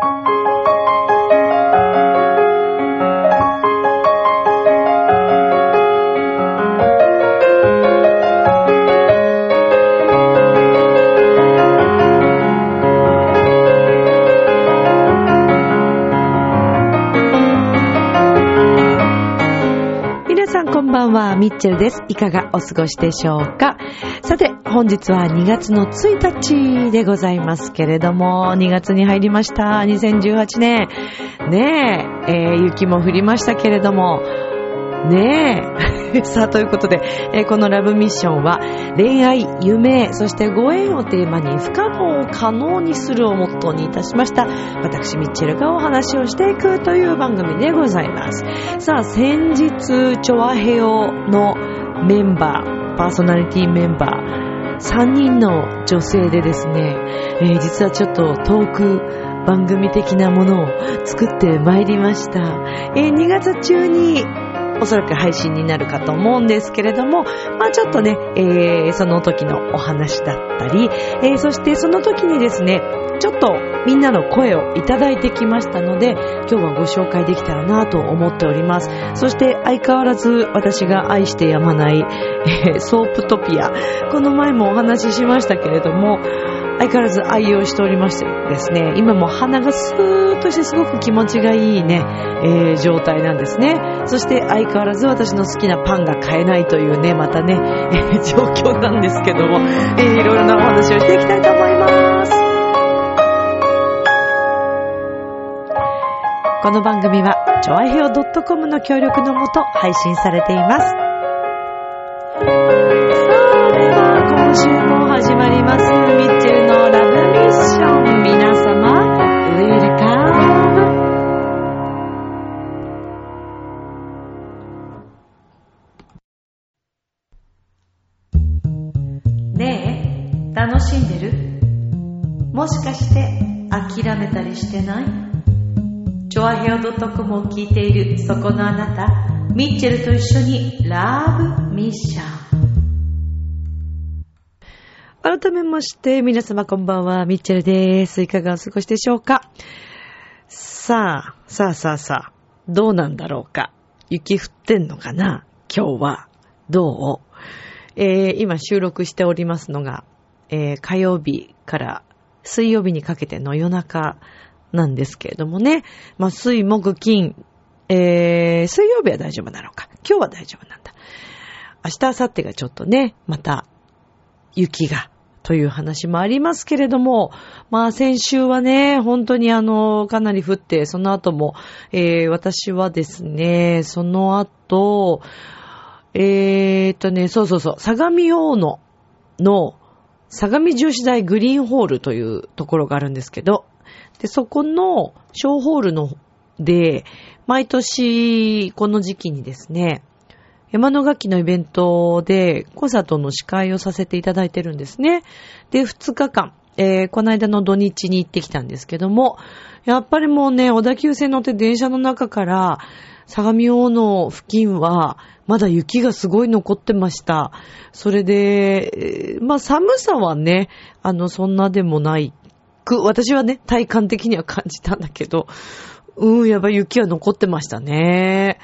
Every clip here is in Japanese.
皆さんこんばんは、ミッチェルです。いかがお過ごしでしょうか？さて、本日は2月の1日でございますけれども、2月に入りました。2018年。ねえ、えー雪も降りましたけれども、ねえ。さあ、ということで、えーこのラブミッションは、恋愛、夢、そしてご縁をテーマに不可能を可能にするをモットーにいたしました。私、ミッチェルがお話をしていくという番組でございます。さあ、先日、チョアヘオのメンバー、パーソナリティメンバー、3人の女性でですね、えー実はちょっとトーク番組的なものを作ってまいりました。えー2月中におそらく配信になるかと思うんですけれども、まあちょっとね、えーその時のお話だったり、えーそしてその時にですね、ちょっとみんなの声をいただいてきましたので、今日はご紹介できたらなと思っております。そして相変わらず私が愛してやまない、えーソープトピア。この前もお話ししましたけれども、相変わらず愛用しておりましてですね、今も鼻がスーッとしてすごく気持ちがいいね、えー状態なんですね。そして相変わらず私の好きなパンが買えないというね、またね、えー状況なんですけども、えーいろいろなお話をしていきたいと思います。この番組は、ちょあへお .com の協力のもと配信されています。さあ、では、今週も始まります。りしてない？チョアヘオ .com を聞いているそこのあなた、ミッチェルと一緒にラブミッション。改めまして、皆様こんばんは、ミッチェルです。いかがお過ごしでしょうか？さあ、さあさあさあ、どうなんだろうか？雪降ってんのかな？今日は。どう？えー今収録しておりますのが、えー火曜日から水曜日にかけての夜中なんですけれどもね。まあ、水、木、金、えー、水曜日は大丈夫なのか。今日は大丈夫なんだ。明日、明後日がちょっとね、また雪が、という話もありますけれども、まあ先週はね、本当にあの、かなり降って、その後も、えー、私はですね、その後、えーっとね、そうそうそう、相模大野の相模女子大グリーンホールというところがあるんですけど、で、そこの小ホールので、毎年この時期にですね、山の楽器のイベントでコンサートの司会をさせていただいてるんですね。で、2日間、えーこの間の土日に行ってきたんですけども、やっぱりもうね、小田急線乗って電車の中から、相模大野付近は、まだ雪がすごい残ってました。それで、まあ寒さはね、あの、そんなでもないく、私はね、体感的には感じたんだけど、うん、やっぱ雪は残ってましたね。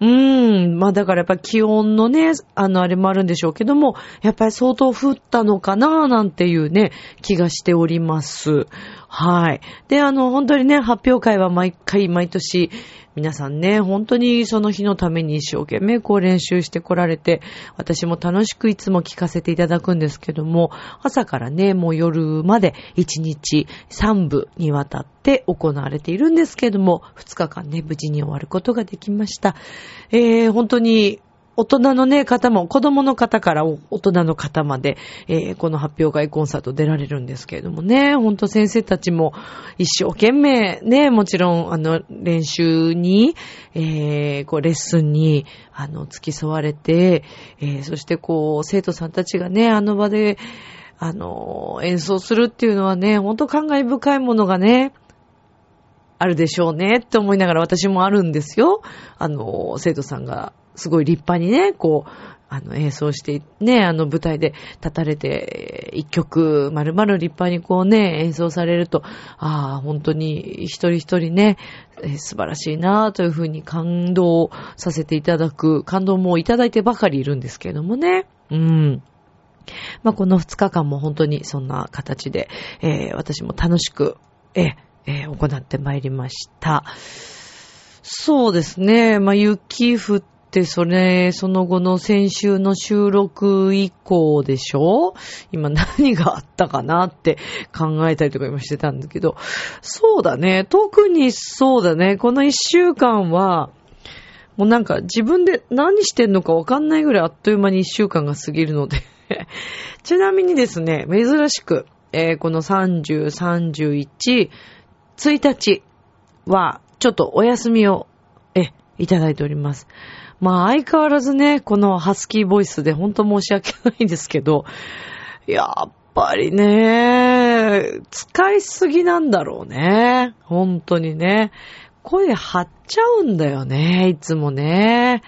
うーん、まあだからやっぱ気温のね、あのあれもあるんでしょうけども、やっぱり相当降ったのかななんていうね、気がしております。はい。で、あの、本当にね、発表会は毎回毎年、皆さんね、本当にその日のために一生懸命こう練習してこられて、私も楽しくいつも聞かせていただくんですけども、朝からね、もう夜まで1日3部にわたって行われているんですけども、2日間ね、無事に終わることができました。えー、本当に、大人のね、方も、子供の方から大人の方まで、えーこの発表会コンサート出られるんですけれどもね、ほんと先生たちも一生懸命ね、もちろん、あの、練習に、えーこう、レッスンに、あの、付き添われて、えーそしてこう、生徒さんたちがね、あの場で、あの、演奏するっていうのはね、ほんと感慨深いものがね、あるでしょうねって思いながら私もあるんですよ。あの、生徒さんがすごい立派にね、こう、あの、演奏して、ね、あの、舞台で立たれて、一曲、まるまる立派にこうね、演奏されると、ああ、本当に一人一人ね、素晴らしいなというふうに感動させていただく、感動もいただいてばかりいるんですけれどもね。うん。まあ、この2日間も本当にそんな形で、えー私も楽しく、えーえー行ってまいりました。そうですね。まあ、雪降って、それ、その後の先週の収録以降でしょ？今何があったかなって考えたりとか今してたんだけど、そうだね。特にそうだね。この一週間は、もうなんか自分で何してんのかわかんないぐらいあっという間に一週間が過ぎるので。ちなみにですね、珍しく、えーこの30、31、1日は、ちょっとお休みを、え、いただいております。まあ相変わらずね、このハスキーボイスで本当申し訳ないんですけど、やっぱりね、使いすぎなんだろうね。本当にね。声張っちゃうんだよね、いつもね。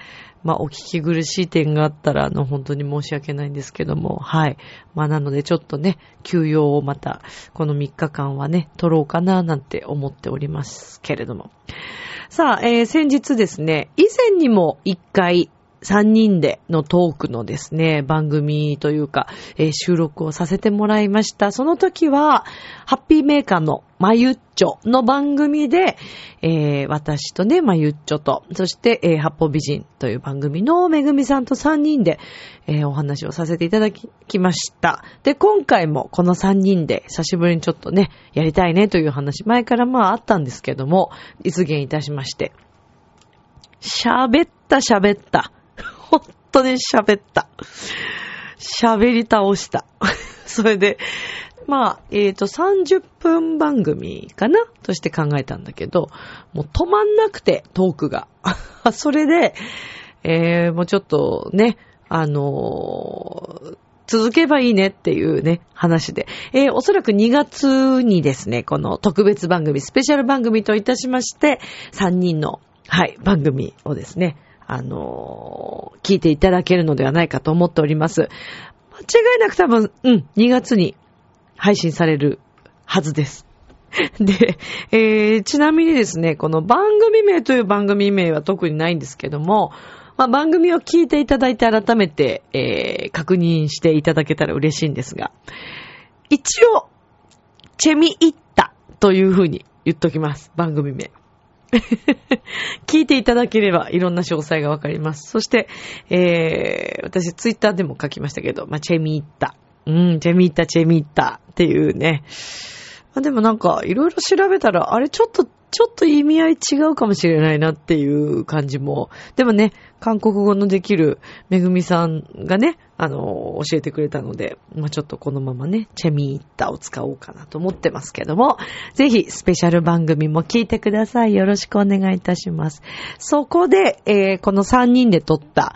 まあ、お聞き苦しい点があったら、あの、本当に申し訳ないんですけども、はい。まあ、なので、ちょっとね、休養をまた、この3日間はね、取ろうかな、なんて思っておりますけれども。さあ、えー先日ですね、以前にも一回、3人でのトークのですね、番組というか、えー収録をさせてもらいました。その時は、ハッピーメーカーのまゆっちょの番組で、えー私とね、まゆっちょと、そして、えー八方美人という番組のめぐみさんと3人で、えーお話をさせていただきました。で、今回もこの3人で久しぶりにちょっとね、やりたいねという話、前からまああったんですけども、実現いたしまして。喋った喋った。本当に喋った。喋り倒した。それで、まあ、えっ、と、30分番組かな？として考えたんだけど、もう止まんなくて、トークが。それで、えー、もうちょっとね、あのー続けばいいねっていうね、話で。えーおそらく2月にですね、この特別番組、スペシャル番組といたしまして、3人の、はい、番組をですね、あのー聞いていただけるのではないかと思っております。間違いなく多分、うん、2月に配信されるはずです。で、えーちなみにですね、この番組名という番組名は特にないんですけども、まあ、番組を聞いていただいて改めて、えー確認していただけたら嬉しいんですが、一応、チェミイッタというふうに言っときます。番組名。聞いていただければいろんな詳細がわかります。そして、えー、私ツイッターでも書きましたけど、まあ、チェミーッタ。うん、チェミーッタ、チェミーッタっていうね。まあ、でもなんか、いろいろ調べたら、あれちょっと、ちょっと意味合い違うかもしれないなっていう感じも。でもね、韓国語のできるめぐみさんがね、あの、教えてくれたので、まあ、ちょっとこのままね、チェミーッタを使おうかなと思ってますけども、ぜひスペシャル番組も聞いてください。よろしくお願いいたします。そこで、えーこの3人で撮った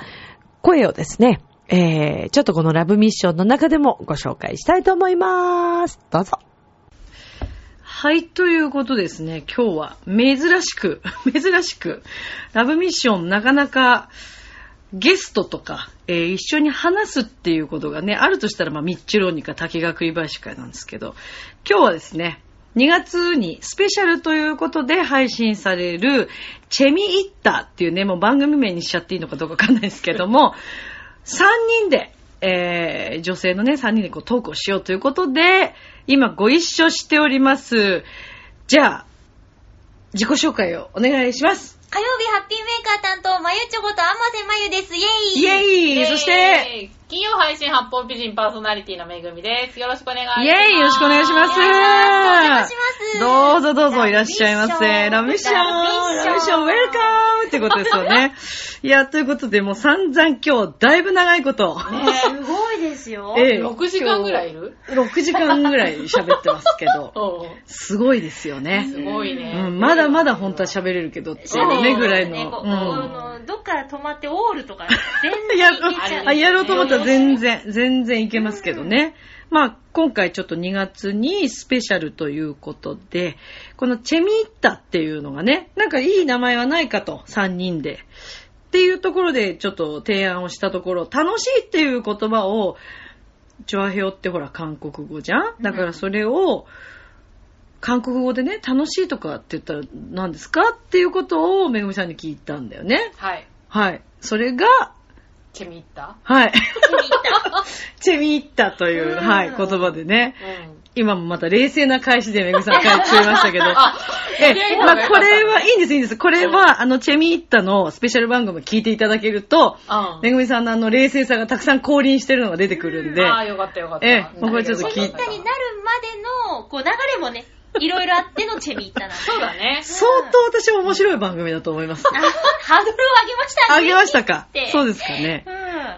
声をですね、えーちょっとこのラブミッションの中でもご紹介したいと思います。どうぞ。はい、ということですね。今日は珍しく、珍しく、ラブミッションなかなかゲストとか、えー一緒に話すっていうことがね、あるとしたら、まあ、ミッチローニか滝川栗林会なんですけど、今日はですね、2月にスペシャルということで配信される、チェミイッタっていうね、もう番組名にしちゃっていいのかどうかわかんないですけども、3人で、えー女性のね、3人でこうトークをしようということで、今ご一緒しております。じゃあ、自己紹介をお願いします。火曜日ハッピーメーカー担当、まゆちょことあませまゆです。イェイイェイそして、金曜配信八方美人パーソナリティのめぐみです。よろしくお願いします。イェイよろしくお願いしますお願いします。どうぞどうぞいらっしゃいませ。ラミッションラミッションウェルカムってことですよね。いや、ということで、もう散々今日、だいぶ長いこと。すごいですよ。ええ6時間ぐらいいる？6時間ぐらい喋ってますけど、すごいですよね。すごいね。うん、まだまだ本当は喋れるけどっていうね、ぐらいねこうの。あのどっから止まってオールとか、全うん。然ややろうと思ったら全然、全然いけますけどね。まあ、今回ちょっと2月にスペシャルということで、このチェミッタっていうのがね、なんかいい名前はないかと、3人で。っていうところでちょっと提案をしたところ、楽しいっていう言葉を、チョアヘオってほら韓国語じゃん？だからそれを、韓国語でね、楽しいとかって言ったら何ですか？っていうことをめぐみさんに聞いたんだよね。はい。はい。それが、チェミッタ？はい。チェミッタ。チェミッタという、うんはい、言葉でね。うん。今もまた冷静な返しでめぐみさん返ってくれましたけど。あ、えまあこれはいいんです、いいんです。これは、あの、チェミッタのスペシャル番組を聞いていただけると、うん。めぐみさんのあの冷静さがたくさん降臨してるのが出てくるんで、ああ、よかったよかった。ええもうこれちょっと聞いてチェミッタになるまでの、こう、流れもね、いろいろあってのチェミッタなんで。そうだね。相当私は面白い番組だと思います。あハードルを上げましたね。あげましたか？そうでですかね。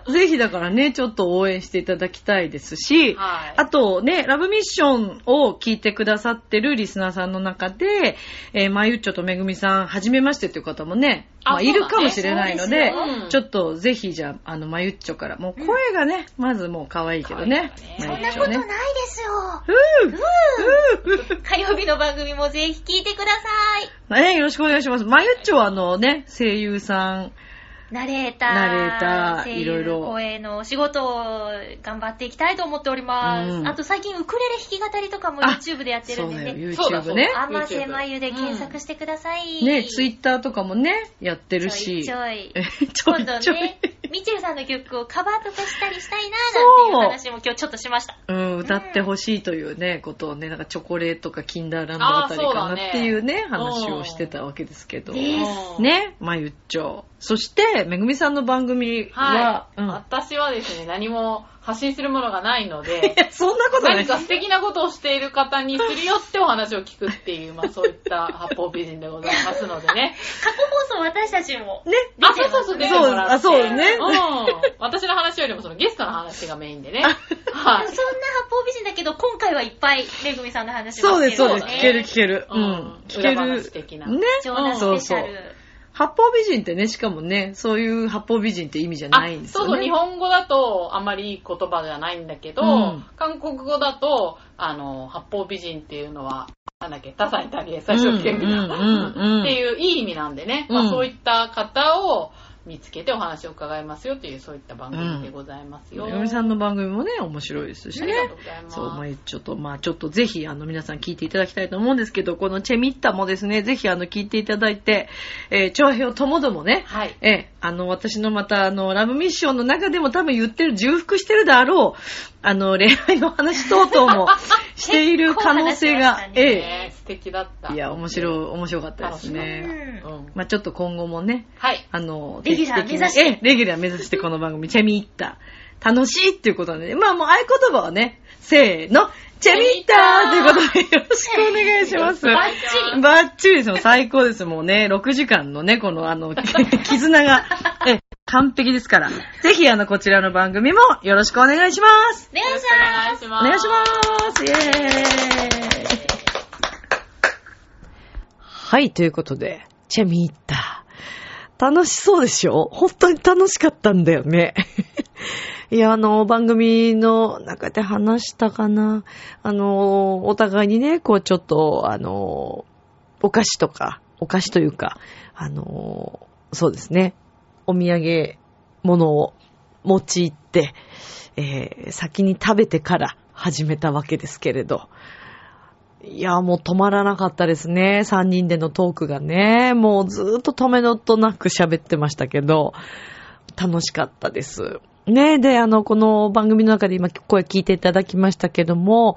うん。ぜひだからね、ちょっと応援していただきたいですし、はいあとね、ラブミッションを聞いてくださってるリスナーさんの中で、えー、まゆっちょとめぐみさん、はじめましてっていう方もね、まあ、いるかもしれないので、そうですよちょっとぜひじゃあ、あの、まゆっちょから、もう声がね、まずもう可愛いけどね。ねそんなことないですよ。ふぅふぅ火曜日の番組もぜひ聞いてください。ね、よろしくお願いします。まゆっちょはあのね、声優さん、ナレーター、ナレーターいろいろ声のお仕事を頑張っていきたいと思っております。うんあと最近ウクレレ弾き語りとかもあ YouTube でやってるんでね。YouTube ね。あませまゆで検索してください。ね、ツイッターとかもね、やってるし。ちょいちょい今度いちょい。ね、ミチェルさんの曲をカバーとかしたりしたいなーなんていう話も今日ちょっとしました。うん、歌ってほしいというね、ことをね、なんかチョコレートかキンダーランドあたりかなっていうね、うだね話をしてたわけですけど。ね、まゆっちょ。そして、めぐみさんの番組は、はい、うん。私はですね、何も発信するものがないのいで、や、そんなことない何。か素敵なことをしている方にするよってお話を聞くっていう、まあそういった八方美人でございますのでね。過去放送私たちも。ね。あ、そうそうそう、出てもらって。そうあそうねうん。私の話よりもそのゲストの話がメインでね。はいそんな八方美人だけど、今回はいっぱいめぐみさんの話そうです、そうです。ね聞ける、聞ける。ううんん。聞け裏る話的。なね。貴重なスペシャル。八方美人ってね、しかもね、そういう八方美人って意味じゃないんですよね。そうそう、日本語だとあんまりいい言葉じゃないんだけど、うん韓国語だと、あの、八方美人っていうのは、なんだっけ、多彩多芸、最初権利だ。うんうんうんうんっていういい意味なんでね、まうんあそういった方を見つけてお話を伺いますよっていう、そういった番組でございますよ。めぐみさんの番組もね、面白いですしねありがとう。ございます。そう、まあ、ちょっと、まあ、ちょっとぜひ、あの、皆さん聞いていただきたいと思うんですけど、このチェミッタもですね、ぜひ、あの、聞いていただいて、えー、長編ともどもね、はい。ええ、あの、私のまた、あの、ラブミッションの中でも多分言ってる、重複してるであろう、あの、恋愛の話等々もしている可能性が、えね素敵だった。え、いや、面白い、面白かったですね。うんうん。まあ、ちょっと今後もね、はい。あの、レギュラー目指してええ、レギュラー目指してこの番組、チェミッタ。楽しいっていうことでね、まあもう合言葉はね、せーの、チェミッタということでよろしくお願いします。バッチリバッチリですよ。最高です。もうね、6時間のね、このあの、絆が、え、完璧ですから。ぜひあの、こちらの番組もよろしくお願いします。お願いしよろしくお願いしおます。願いします。イェーイ。はい、ということで、チェミッタ。楽しそうでしょ？本当に楽しかったんだよね。いや、あの、番組の中で話したかな。あの、お互いにね、こうちょっと、あの、お菓子とか、お菓子というか、あの、そうですね、お土産物を持ち行って、えー先に食べてから始めたわけですけれど。いや、もう止まらなかったですね。3人でのトークがね。もうずっと止めのとなく喋ってましたけど、楽しかったです。ねで、あの、この番組の中で今声聞いていただきましたけども、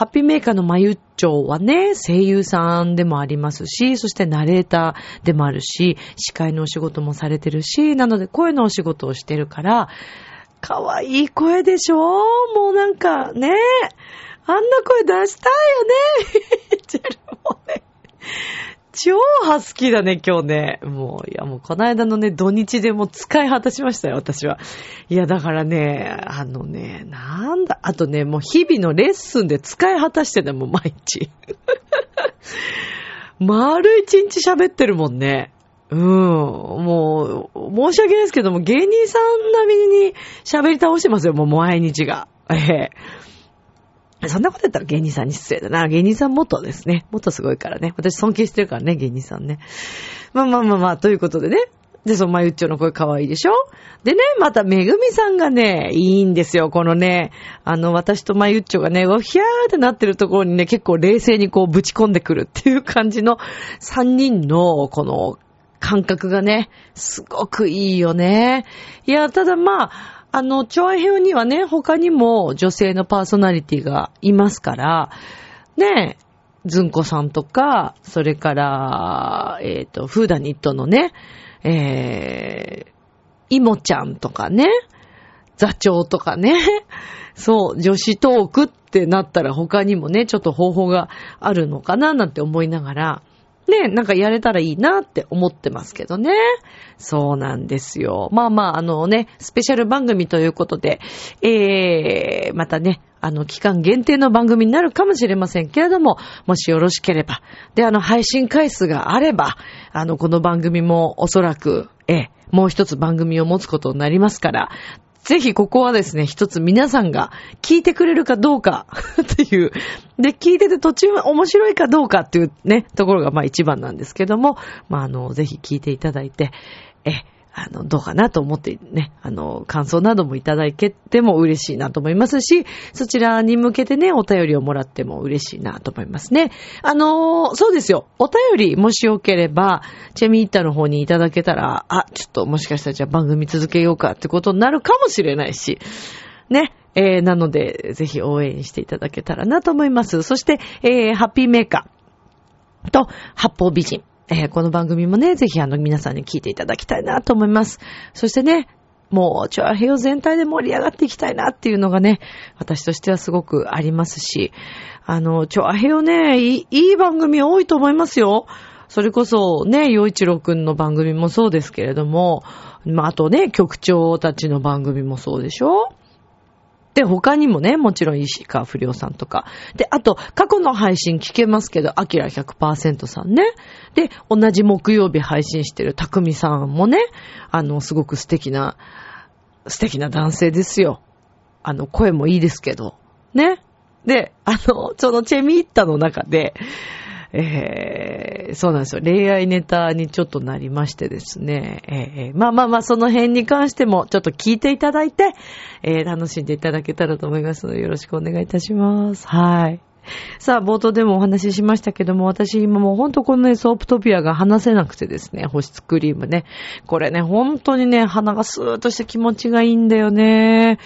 ハッピーメーカーのまゆっちょはね、声優さんでもありますし、そしてナレーターでもあるし、司会のお仕事もされてるし、なので声のお仕事をしてるから、かわいい声でしょ？もうなんかね、あんな声出したいよね？チェルもね。超ハスキーだね、今日ね。もう、いやもうこの間のね、土日でもう使い果たしましたよ、私は。いや、だからね、あのね、なんだ、あとね、もう日々のレッスンで使い果たしてたもん、毎日。丸一日喋ってるもんね。うん。もう、申し訳ないですけども、芸人さん並みに喋り倒してますよ、もう毎日が。ええそんなこと言ったら芸人さんに失礼だな。芸人さんもっとですね。もっとすごいからね。私尊敬してるからね、芸人さんね。まあまあまあまあ、ということでね。で、そのまゆっちょの声可愛いでしょでね、まためぐみさんがね、いいんですよ。このね、あの、私とまゆっちょがね、おひゃーってなってるところにね、結構冷静にこうぶち込んでくるっていう感じの3人の、この、感覚がね、すごくいいよね。いや、ただまあ、あの、チョアヘオにはね、他にも女性のパーソナリティがいますから、ね、ずんこさんとか、それから、えっ、と、フーダニットのね、えー、イモちゃんとかね、座長とかね、そう、女子トークってなったら他にもね、ちょっと方法があるのかななんて思いながら、ね、なんかやれたらいいなって思ってますけどね。そうなんですよ。まあまあ、あのね、スペシャル番組ということで、えー、またね、あの、期間限定の番組になるかもしれませんけれども、もしよろしければ。で、あの、配信回数があれば、あの、この番組もおそらく、ええ、もう一つ番組を持つことになりますから、ぜひここはですね、一つ皆さんが聞いてくれるかどうか っていう。で、聞いてて途中面白いかどうかっていうね、ところがまあ一番なんですけども、まああの、ぜひ聞いていただいて、え、あの、どうかなと思ってね、あの、感想などもいただけても嬉しいなと思いますし、そちらに向けてね、お便りをもらっても嬉しいなと思いますね。あの、そうですよ。お便り、もしよければ、チェミータの方にいただけたら、あ、ちょっともしかしたらじゃあ番組続けようかってことになるかもしれないし、ね。えー、なので、ぜひ応援していただけたらなと思います。そして、えー、ハッピーメーカーと、八方美人。えー、この番組もね、ぜひあの皆さんに聞いていただきたいなと思います。そしてね、もう、チョアヘヨ全体で盛り上がっていきたいなっていうのがね、私としてはすごくありますし、あの、チョアヘヨね、いい番組多いと思いますよ。それこそね、洋一郎くんの番組もそうですけれども、まあ、あとね、局長たちの番組もそうでしょで、他にもね、もちろん石川不良さんとか。で、あと、過去の配信聞けますけど、アキラ100%さんね。で、同じ木曜日配信してるたくみさんもね、あの、すごく素敵な、素敵な男性ですよ。あの、声もいいですけど。ね。で、あの、そのチェミッタの中で、えー、そうなんですよ。恋愛ネタにちょっとなりましてですね。えー、まあまあまあ、その辺に関してもちょっと聞いていただいて、えー、楽しんでいただけたらと思いますので、よろしくお願いいたします。はい。さあ、冒頭でもお話ししましたけども、私今もうほんとこのね、ソープトピアが離せなくてですね、保湿クリームね。これね、本当にね、鼻がスーッとして気持ちがいいんだよね。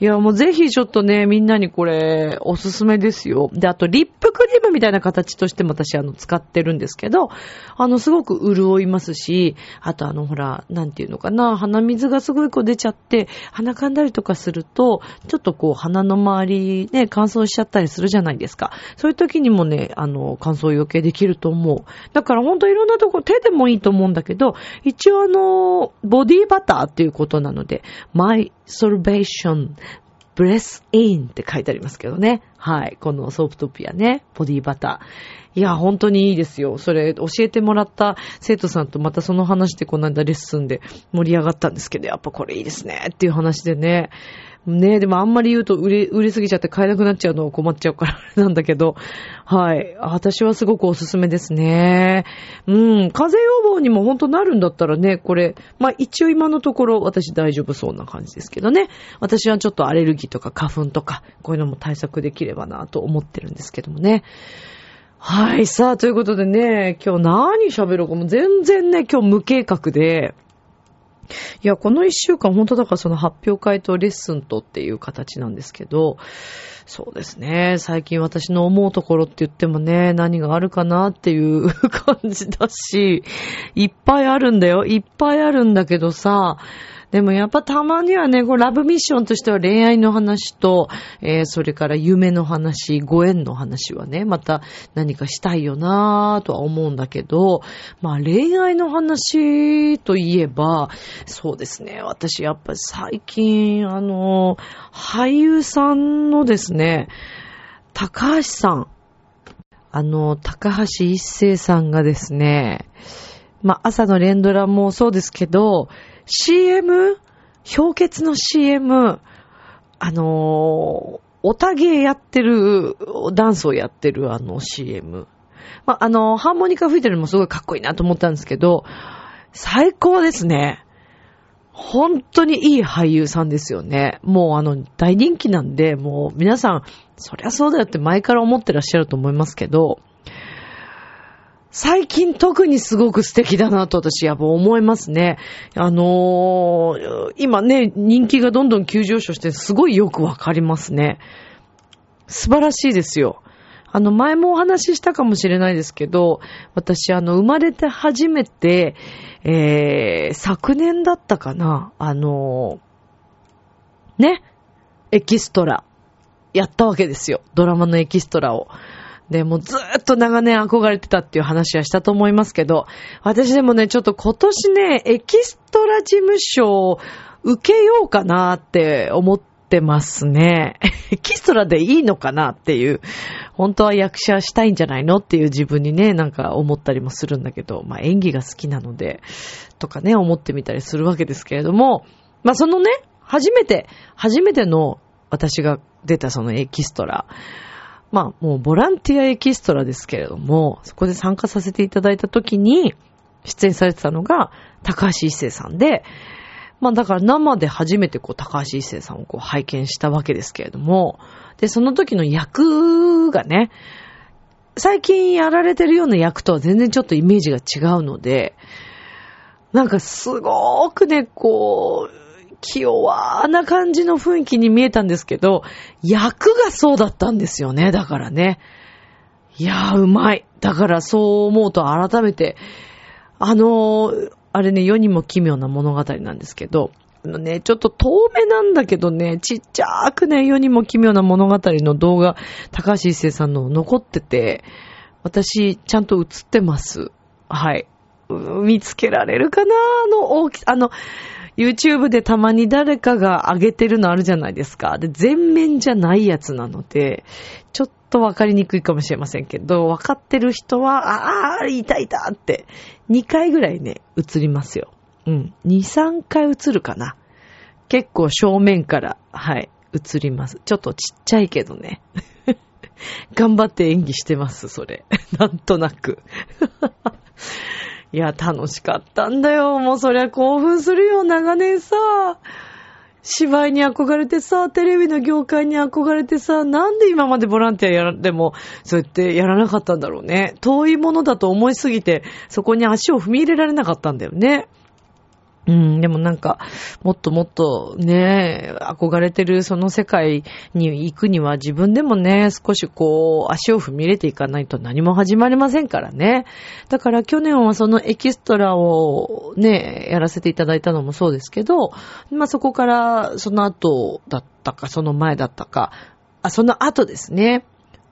いや、もうぜひちょっとね、みんなにこれ、おすすめですよ。で、あと、リップクリームみたいな形としても私、あの、使ってるんですけど、あの、すごく潤いますし、あとあの、ほら、なんていうのかな、鼻水がすごいこう出ちゃって、鼻かんだりとかすると、ちょっとこう、鼻の周りね、乾燥しちゃったりするじゃないですか。そういう時にもね、あの、乾燥余計できると思う。だからほんといろんなとこ、手でもいいと思うんだけど、一応あの、ボディバターっていうことなので、My Solvation Breath In って書いてありますけどね。はい。このソープトピアね、ボディバター。いや、本当にいいですよ。それ、教えてもらった生徒さんとまたその話でこの間レッスンで盛り上がったんですけど、やっぱこれいいですねっていう話でね。ねえでもあんまり言うと売れ、売れすぎちゃって買えなくなっちゃうの困っちゃうからなんだけど、はい。私はすごくおすすめですね。うん。風邪予防にも本当なるんだったらね、これ、まあ一応今のところ私大丈夫そうな感じですけどね。私はちょっとアレルギーとか花粉とか、こういうのも対策できればなと思ってるんですけどもね。はい。さあ、ということでね、今日何喋ろうかも全然ね、今日無計画で、いや、この一週間、本当だからその発表会とレッスンとっていう形なんですけど、そうですね。最近私の思うところって言ってもね、何があるかなっていう 感じだし、いっぱいあるんだよ。いっぱいあるんだけどさ、でもやっぱたまにはね、こうラブミッションとしては恋愛の話と、えー、それから夢の話、ご縁の話はね、また何かしたいよなぁとは思うんだけど、まあ恋愛の話といえば、そうですね、私やっぱ最近、あの、俳優さんのですね、高橋さん、あの、高橋一生さんがですね、まあ朝の連ドラもそうですけど、CM? 氷結の CM? あのー、おたげやってる、ダンスをやってるあの CM。まあ、あの、ハーモニカ吹いてるのもすごいかっこいいなと思ったんですけど、最高ですね。本当にいい俳優さんですよね。もうあの、大人気なんで、もう皆さん、そりゃそうだよって前から思ってらっしゃると思いますけど、最近特にすごく素敵だなと私やっぱ思いますね。あのー今ね、人気がどんどん急上昇してすごいよくわかりますね。素晴らしいですよ。あの、前もお話ししたかもしれないですけど、私、あの、生まれて初めて、えー、昨年だったかな、あのーね、エキストラ、やったわけですよ。ドラマのエキストラを。で、もうずーっと長年憧れてたっていう話はしたと思いますけど、私でもね、ちょっと今年ね、エキストラ事務所を受けようかなって思ってますね。エキストラでいいのかなっていう、本当は役者したいんじゃないのっていう自分にね、なんか思ったりもするんだけど、まあ演技が好きなので、とかね、思ってみたりするわけですけれども、まあそのね、初めて、初めての私が出たそのエキストラ、まあもうボランティアエキストラですけれども、そこで参加させていただいた時に出演されてたのが高橋一生さんで、まあだから生で初めてこう高橋一生さんをこう拝見したわけですけれども、で、その時の役がね、最近やられてるような役とは全然ちょっとイメージが違うので、なんかすごくね、こう、気弱な感じの雰囲気に見えたんですけど、役がそうだったんですよね、だからね。いやー、うまい。だからそう思うと改めて、あのーあれね、世にも奇妙な物語なんですけど、あのね、ちょっと遠目なんだけどね、ちっちゃくね、世にも奇妙な物語の動画、高橋一生さんの残ってて、私、ちゃんと映ってます。はい。見つけられるかな？あの大き、あの、YouTube でたまに誰かが上げてるのあるじゃないですか。で、全面じゃないやつなので、ちょっとわかりにくいかもしれませんけど、わかってる人は、ああ、いたいたって、2回ぐらいね、映りますよ。うん。2、3回映るかな。結構正面から、はい、映ります。ちょっとちっちゃいけどね。頑張って演技してます、それ。なんとなく。いや、楽しかったんだよ。もうそりゃ興奮するよ、長年さ。芝居に憧れてさ、テレビの業界に憧れてさ、なんで今までボランティアやら、でも、そうやってやらなかったんだろうね。遠いものだと思いすぎて、そこに足を踏み入れられなかったんだよね。うん、でもなんか、もっともっとね、憧れてるその世界に行くには自分でもね、少しこう、足を踏み入れていかないと何も始まりませんからね。だから去年はそのエキストラをね、やらせていただいたのもそうですけど、まあそこからその後だったか、その前だったか、あ、その後ですね、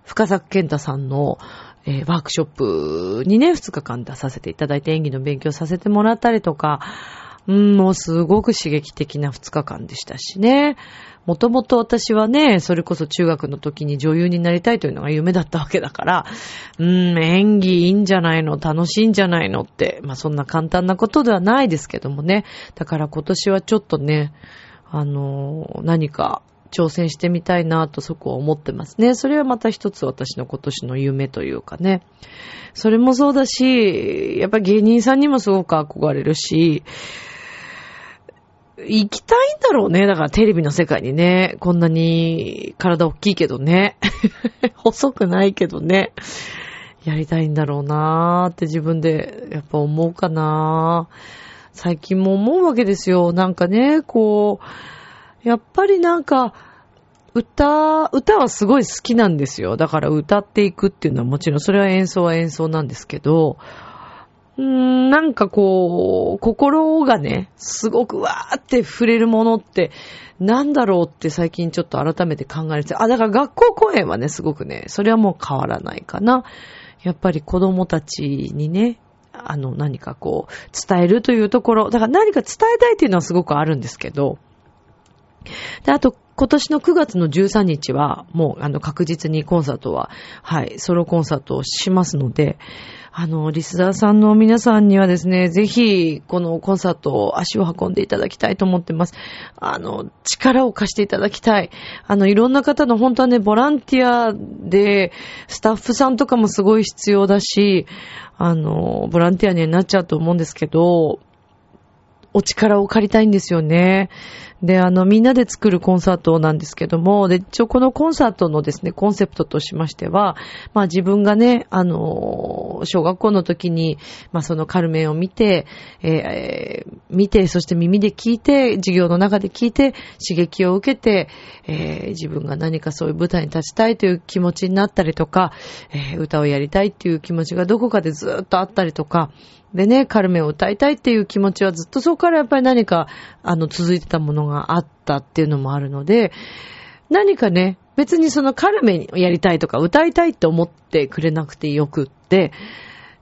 深作健太さんの、えワークショップにね、2日間出させていただいて演技の勉強させてもらったりとか、うん、もうすごく刺激的な2日間でしたしね。もともと私はね、それこそ中学の時に女優になりたいというのが夢だったわけだから、うん、演技いいんじゃないの楽しいんじゃないのって、まあそんな簡単なことではないですけどもね。だから今年はちょっとね、あの、何か挑戦してみたいなとそこは思ってますね。それはまた一つ私の今年の夢というかね。それもそうだし、やっぱ芸人さんにもすごく憧れるし、行きたいんだろうね。だからテレビの世界にね。こんなに体大きいけどね。細くないけどね。やりたいんだろうなーって自分でやっぱ思うかなー最近も思うわけですよ。なんかね、こう、やっぱりなんか、歌、歌はすごい好きなんですよ。だから歌っていくっていうのはもちろんそれは演奏は演奏なんですけど、なんかこう、心がね、すごくわーって触れるものって、なんだろうって最近ちょっと改めて考えて、あ、だから学校公演はね、すごくね、それはもう変わらないかな。やっぱり子供たちにね、あの、何かこう、伝えるというところ、だから何か伝えたいっていうのはすごくあるんですけど、で、あと、今年の9月の13日は、もう、あの、確実にコンサートは、はい、ソロコンサートをしますので、あの、リスナーさんの皆さんにはですね、ぜひ、このコンサートを足を運んでいただきたいと思ってます。あの、力を貸していただきたい。あの、いろんな方の本当はね、ボランティアで、スタッフさんとかもすごい必要だし、あの、ボランティアになっちゃうと思うんですけど、お力を借りたいんですよね。で、あの、みんなで作るコンサートなんですけども、で、一応このコンサートのですね、コンセプトとしましては、まあ自分がね、あの、小学校の時に、まあそのカルメンを見て、えー見て、そして耳で聞いて、授業の中で聞いて、刺激を受けて、えー自分が何かそういう舞台に立ちたいという気持ちになったりとか、えー歌をやりたいっていう気持ちがどこかでずっとあったりとか、でね、カルメンを歌いたいっていう気持ちはずっとそこからやっぱり何か、あの、続いてたものがあったっていうのもあるので、何かね、別にそのカルメをやりたいとか歌いたいって思ってくれなくてよくって、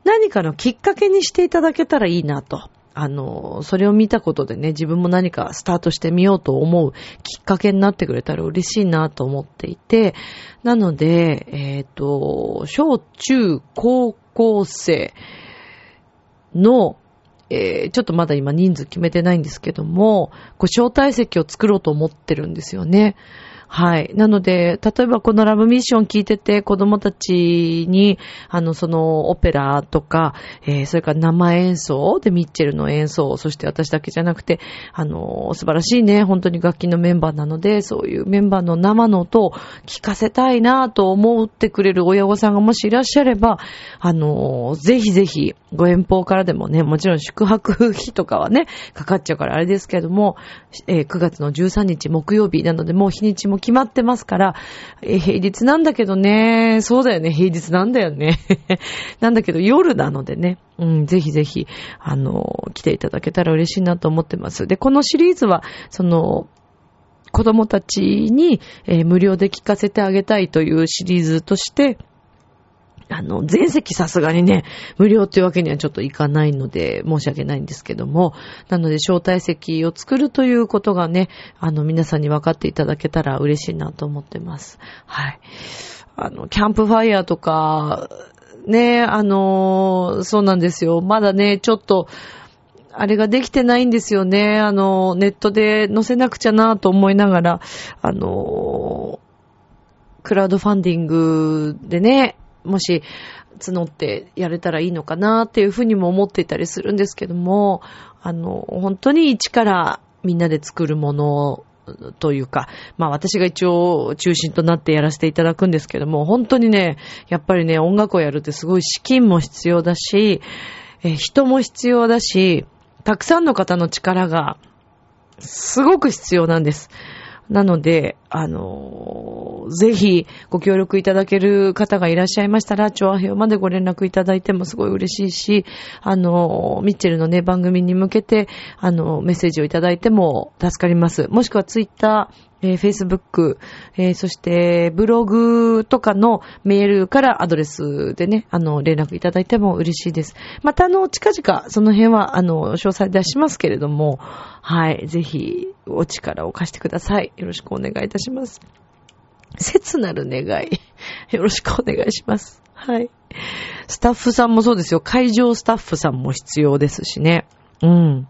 何かのきっかけにしていただけたらいいなと。あの、それを見たことでね、自分も何かスタートしてみようと思うきっかけになってくれたら嬉しいなと思っていて、なので、えっ、と、小中高校生の、えーちょっとまだ今人数決めてないんですけども、こう招待席を作ろうと思ってるんですよね。はい。なので、例えばこのラブミッション聞いてて子供たちに、あの、そのオペラとか、えーそれから生演奏でミッチェルの演奏、そして私だけじゃなくて、あの、素晴らしいね、本当に楽器のメンバーなので、そういうメンバーの生の音を聞かせたいなと思ってくれる親御さんがもしいらっしゃれば、あの、ぜひぜひ、ご遠方からでもね、もちろん宿泊費とかはね、かかっちゃうからあれですけれども、えー9月の13日木曜日なので、もう日にちも決まってますから、え平日なんだけどね、そうだよね、平日なんだよね。なんだけど夜なのでね、うん、ぜひぜひ、あの、来ていただけたら嬉しいなと思ってます。で、このシリーズは、その、子供たちに、えー無料で聞かせてあげたいというシリーズとして、あの、全席さすがにね、無料っていうわけにはちょっといかないので、申し訳ないんですけども、なので、招待席を作るということがね、あの、皆さんに分かっていただけたら嬉しいなと思ってます。はい。あの、キャンプファイヤーとか、ね、あの、そうなんですよ。まだね、ちょっと、あれができてないんですよね。あの、ネットで載せなくちゃなと思いながら、あの、クラウドファンディングでね、もし募ってやれたらいいのかなっていうふうにも思っていたりするんですけども、あの、本当に一からみんなで作るものというか、まあ私が一応中心となってやらせていただくんですけども、本当にね、やっぱりね、音楽をやるってすごい資金も必要だし、え人も必要だし、たくさんの方の力がすごく必要なんです。なので、あのぜひご協力いただける方がいらっしゃいましたら、調和表までご連絡いただいてもすごい嬉しいし、あのミッチェルのね、番組に向けて、あのメッセージをいただいても助かります。もしくはツイッター、えー、Facebook、えーそしてブログとかのメールからアドレスでね、あの、連絡いただいても嬉しいです。またあの、近々その辺は、あの、詳細出しますけれども、はい、ぜひお力を貸してください。よろしくお願いいたします。切なる願い。よろしくお願いします。はい。スタッフさんもそうですよ。会場スタッフさんも必要ですしね。うん。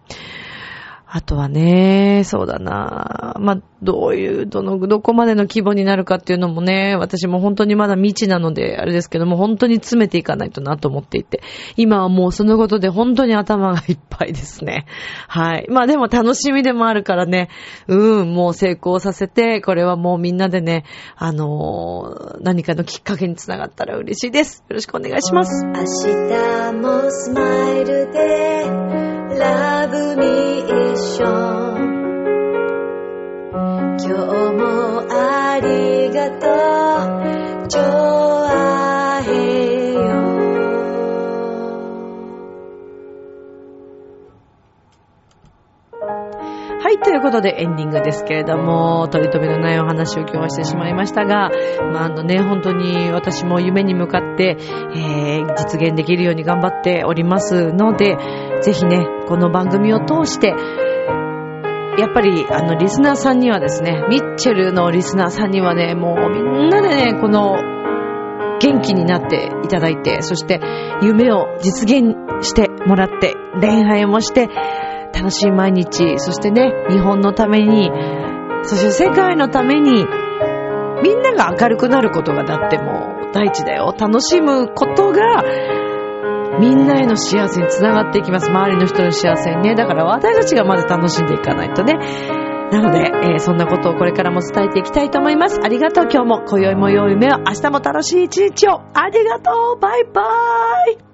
あとはね、そうだな。まあ、どういう、どの、どこまでの規模になるかっていうのもね、私も本当にまだ未知なので、あれですけども、本当に詰めていかないとなと思っていて、今はもうそのことで本当に頭がいっぱいですね。はい。まあでも楽しみでもあるからね、うん、もう成功させて、これはもうみんなでね、あのー何かのきっかけにつながったら嬉しいです。よろしくお願いします。明日もスマイルで Love me 今日もありがとう。ちょあへよはい、ということでエンディングですけれども、取り留めのないお話を今日はしてしまいましたが、まあ、あのね、本当に私も夢に向かって、えー、実現できるように頑張っておりますので、ぜひね、この番組を通して、やっぱり、あの、リスナーさんにはですね、ミッチェルのリスナーさんにはね、もうみんなでね、この、元気になっていただいて、そして夢を実現してもらって、恋愛もして、楽しい毎日、そしてね、日本のために、そして世界のために、みんなが明るくなることがだってもう第一だよ。楽しむことが、みんなへの幸せにつながっていきます。周りの人の幸せにね。だから私たちがまず楽しんでいかないとね。なので、えーそんなことをこれからも伝えていきたいと思います。ありがとう。今日も、今宵も良い夢を、明日も楽しい一日を。ありがとう。バイバーイ。